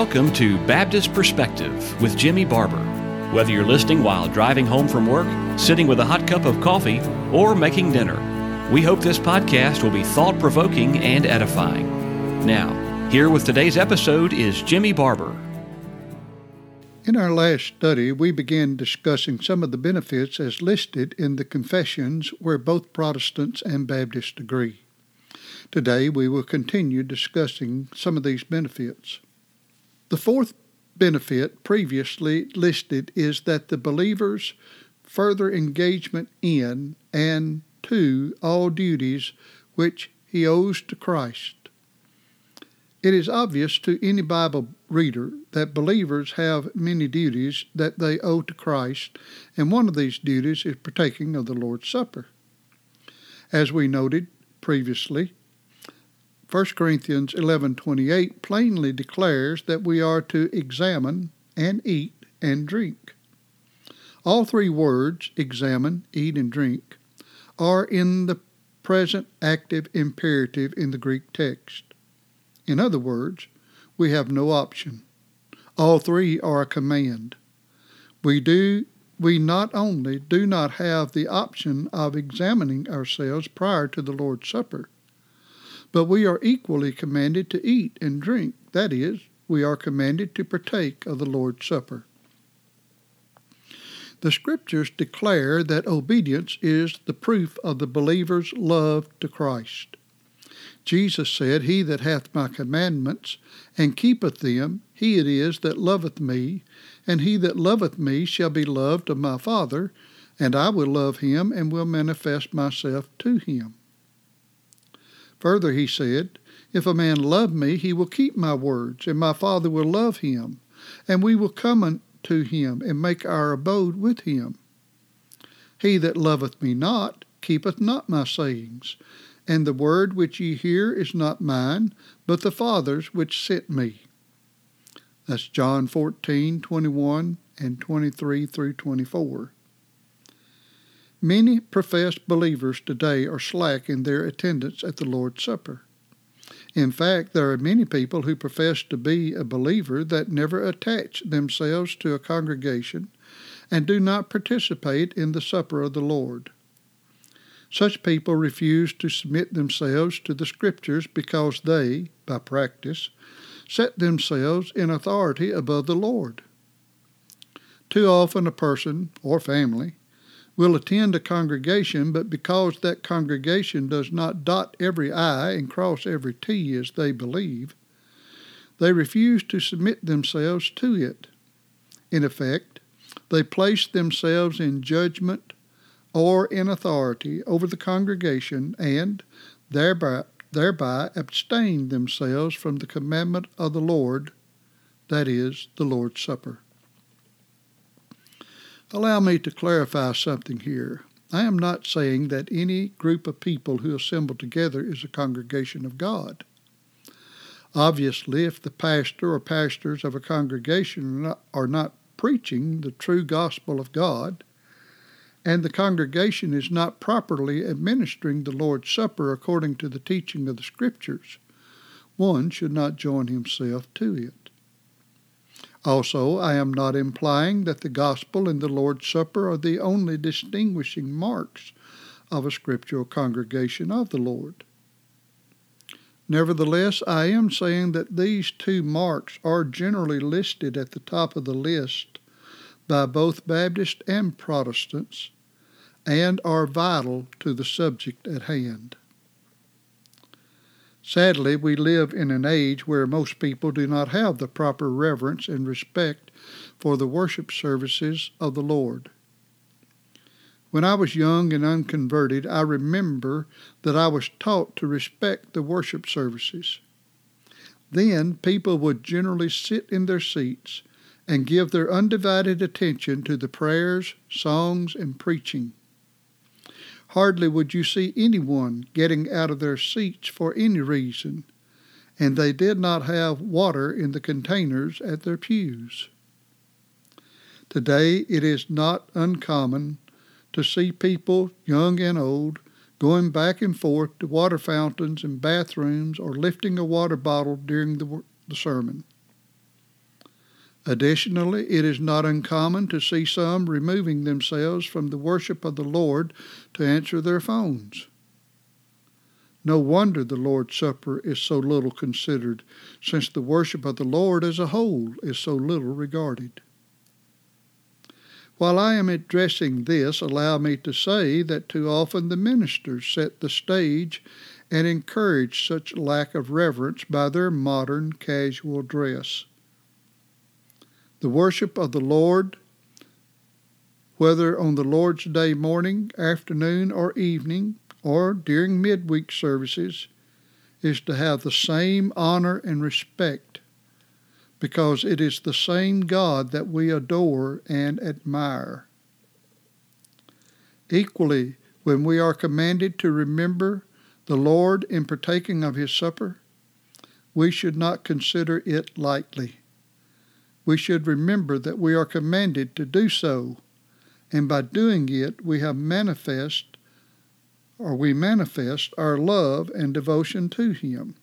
welcome to Baptist Perspective with Jimmy Barber. Whether you're listening while driving home from work, sitting with a hot cup of coffee, or making dinner, we hope this podcast will be thought provoking and edifying. Now, here with today's episode is Jimmy Barber. In our last study, we began discussing some of the benefits as listed in the confessions where both Protestants and Baptists agree. Today, we will continue discussing some of these benefits. The fourth benefit previously listed is that the believer's further engagement in and to all duties which he owes to Christ. It is obvious to any Bible reader that believers have many duties that they owe to Christ, and one of these duties is partaking of the Lord's Supper. As we noted previously, 1 Corinthians 11:28 plainly declares that we are to examine and eat and drink. All three words, examine, eat, and drink, are in the present active imperative in the Greek text. In other words, we have no option. All three are a command. We do we not only do not have the option of examining ourselves prior to the Lord's Supper, but we are equally commanded to eat and drink. That is, we are commanded to partake of the Lord's Supper. The Scriptures declare that obedience is the proof of the believer's love to Christ. Jesus said, He that hath my commandments and keepeth them, he it is that loveth me, and he that loveth me shall be loved of my Father, and I will love him and will manifest myself to him. Further, he said, If a man love me, he will keep my words, and my Father will love him, and we will come unto him and make our abode with him. He that loveth me not keepeth not my sayings, and the word which ye hear is not mine, but the Father's which sent me. That's John 14, 21 and 23 through 24. Many professed believers today are slack in their attendance at the Lord's Supper. In fact, there are many people who profess to be a believer that never attach themselves to a congregation and do not participate in the supper of the Lord. Such people refuse to submit themselves to the Scriptures because they, by practice, set themselves in authority above the Lord. Too often a person or family will attend a congregation, but because that congregation does not dot every I and cross every T as they believe, they refuse to submit themselves to it. In effect, they place themselves in judgment or in authority over the congregation and thereby, thereby abstain themselves from the commandment of the Lord, that is, the Lord's Supper. Allow me to clarify something here. I am not saying that any group of people who assemble together is a congregation of God. Obviously, if the pastor or pastors of a congregation are not, preaching the true gospel of God, and the congregation is not properly administering the Lord's Supper according to the teaching of the Scriptures, one should not join himself to it. Also, I am not implying that the gospel and the Lord's Supper are the only distinguishing marks of a scriptural congregation of the Lord. Nevertheless, I am saying that these two marks are generally listed at the top of the list by both Baptists and Protestants and are vital to the subject at hand. Sadly, we live in an age where most people do not have the proper reverence and respect for the worship services of the Lord. When I was young and unconverted, I remember that I was taught to respect the worship services. Then people would generally sit in their seats and give their undivided attention to the prayers, songs, and preaching. Hardly would you see anyone getting out of their seats for any reason, and they did not have water in the containers at their pews. Today it is not uncommon to see people, young and old, going back and forth to water fountains and bathrooms or lifting a water bottle during the, the sermon. Additionally, it is not uncommon to see some removing themselves from the worship of the Lord to answer their phones. No wonder the Lord's Supper is so little considered, since the worship of the Lord as a whole is so little regarded. While I am addressing this, allow me to say that too often the ministers set the stage and encourage such lack of reverence by their modern casual dress. The worship of the Lord, whether on the Lord's Day morning, afternoon, or evening, or during midweek services is to have the same honor and respect because it is the same God that we adore and admire. Equally, when we are commanded to remember the Lord in partaking of his supper, we should not consider it lightly. We should remember that we are commanded to do so, and by doing it we have manifest or we manifest our love and devotion to Him.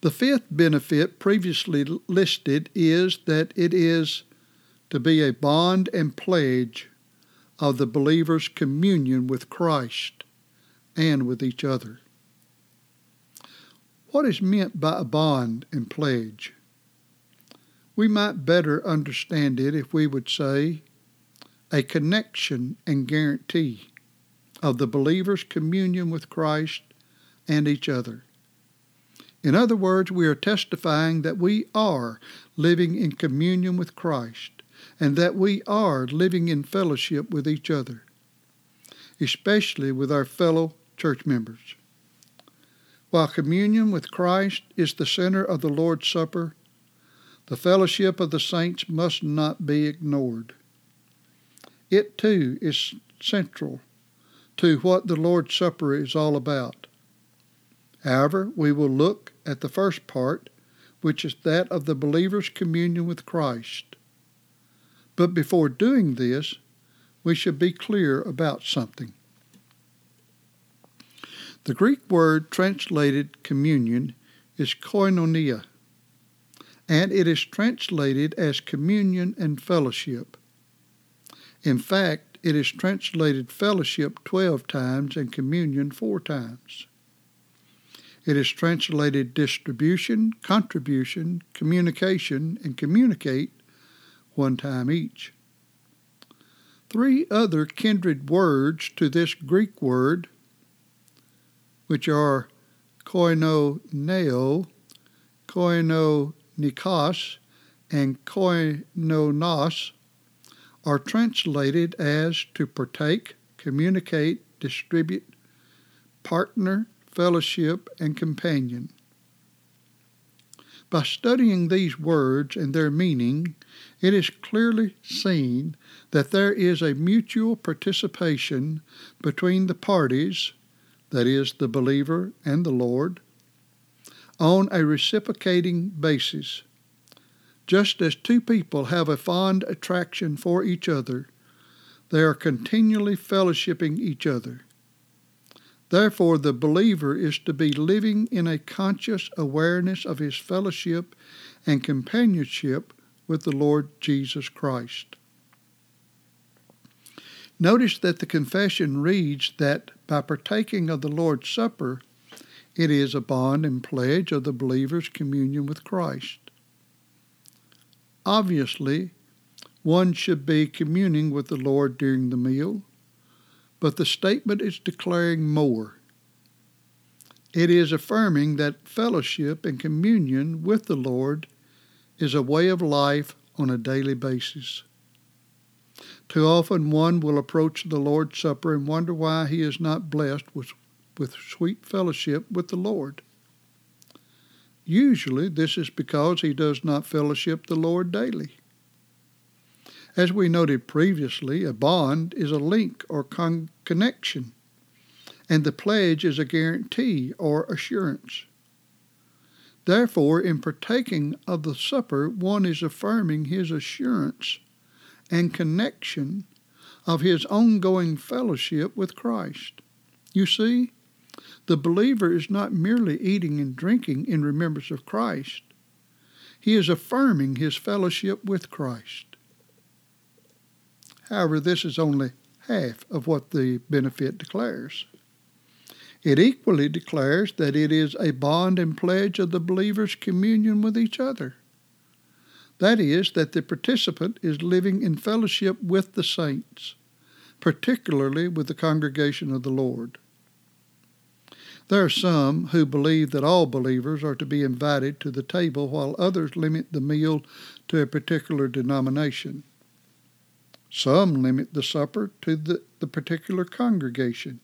The fifth benefit previously listed is that it is to be a bond and pledge of the believer's communion with Christ and with each other. What is meant by a bond and pledge? We might better understand it if we would say a connection and guarantee of the believer's communion with Christ and each other. In other words, we are testifying that we are living in communion with Christ and that we are living in fellowship with each other, especially with our fellow church members. While communion with Christ is the center of the Lord's Supper, the fellowship of the saints must not be ignored. It too is central to what the Lord's Supper is all about. However, we will look at the first part, which is that of the believer's communion with Christ. But before doing this, we should be clear about something. The Greek word translated communion is koinonia, and it is translated as communion and fellowship. In fact, it is translated fellowship 12 times and communion 4 times. It is translated distribution, contribution, communication, and communicate one time each. Three other kindred words to this Greek word, which are koinoneo, koinonikos, and koinonos, are translated as to partake, communicate, distribute, partner, fellowship, and companion. By studying these words and their meaning, it is clearly seen that there is a mutual participation between the parties, that is, the believer and the Lord, on a reciprocating basis. Just as two people have a fond attraction for each other, they are continually fellowshipping each other. Therefore, the believer is to be living in a conscious awareness of his fellowship and companionship with the Lord Jesus Christ. Notice that the confession reads that by partaking of the Lord's Supper, it is a bond and pledge of the believer's communion with Christ. Obviously, one should be communing with the Lord during the meal, but the statement is declaring more. It is affirming that fellowship and communion with the Lord is a way of life on a daily basis. Too often one will approach the Lord's Supper and wonder why he is not blessed with, with sweet fellowship with the Lord. Usually, this is because he does not fellowship the Lord daily. As we noted previously, a bond is a link or con- connection, and the pledge is a guarantee or assurance. Therefore, in partaking of the supper, one is affirming his assurance and connection of his ongoing fellowship with Christ. You see, the believer is not merely eating and drinking in remembrance of Christ, He is affirming his fellowship with Christ. However, this is only half of what the benefit declares. It equally declares that it is a bond and pledge of the believer's communion with each other. That is, that the participant is living in fellowship with the saints, particularly with the congregation of the Lord. There are some who believe that all believers are to be invited to the table, while others limit the meal to a particular denomination. Some limit the supper to the, the particular congregation.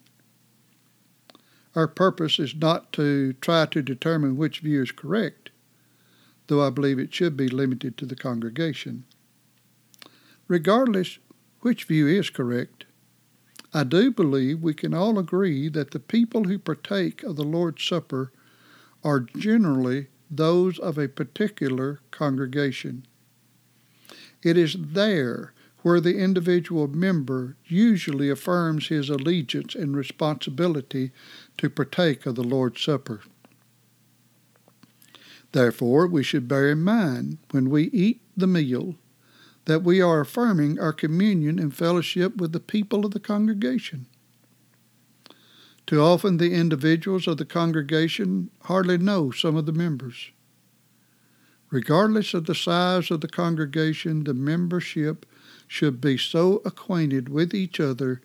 Our purpose is not to try to determine which view is correct, though I believe it should be limited to the congregation. Regardless which view is correct, I do believe we can all agree that the people who partake of the Lord's Supper are generally those of a particular congregation. It is there where the individual member usually affirms his allegiance and responsibility to partake of the Lord's Supper. Therefore, we should bear in mind when we eat the meal that we are affirming our communion and fellowship with the people of the congregation. Too often, the individuals of the congregation hardly know some of the members. Regardless of the size of the congregation, the membership should be so acquainted with each other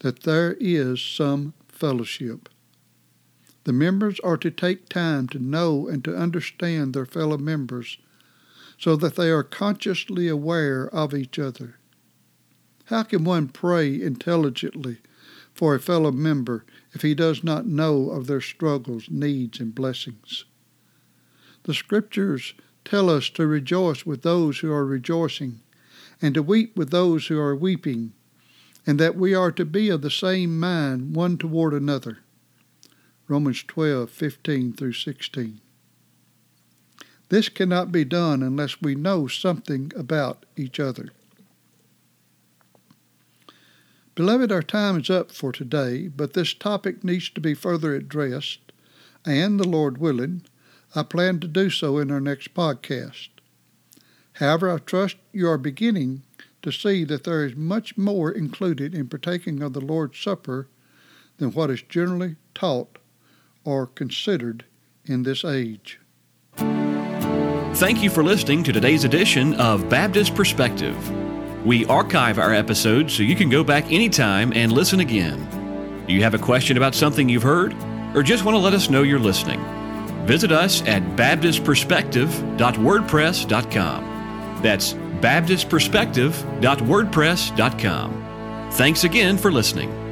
that there is some fellowship. The members are to take time to know and to understand their fellow members so that they are consciously aware of each other. How can one pray intelligently for a fellow member if he does not know of their struggles, needs, and blessings? The Scriptures tell us to rejoice with those who are rejoicing, and to weep with those who are weeping, and that we are to be of the same mind one toward another. Romans 12, 15 through 16. This cannot be done unless we know something about each other. Beloved, our time is up for today, but this topic needs to be further addressed, and, the Lord willing, I plan to do so in our next podcast. However, I trust you are beginning to see that there is much more included in partaking of the Lord's Supper than what is generally taught or considered in this age. Thank you for listening to today's edition of Baptist Perspective. We archive our episodes so you can go back anytime and listen again. Do you have a question about something you've heard? Or just want to let us know you're listening? Visit us at baptistperspective.wordpress.com. That's baptistperspective.wordpress.com. Thanks again for listening.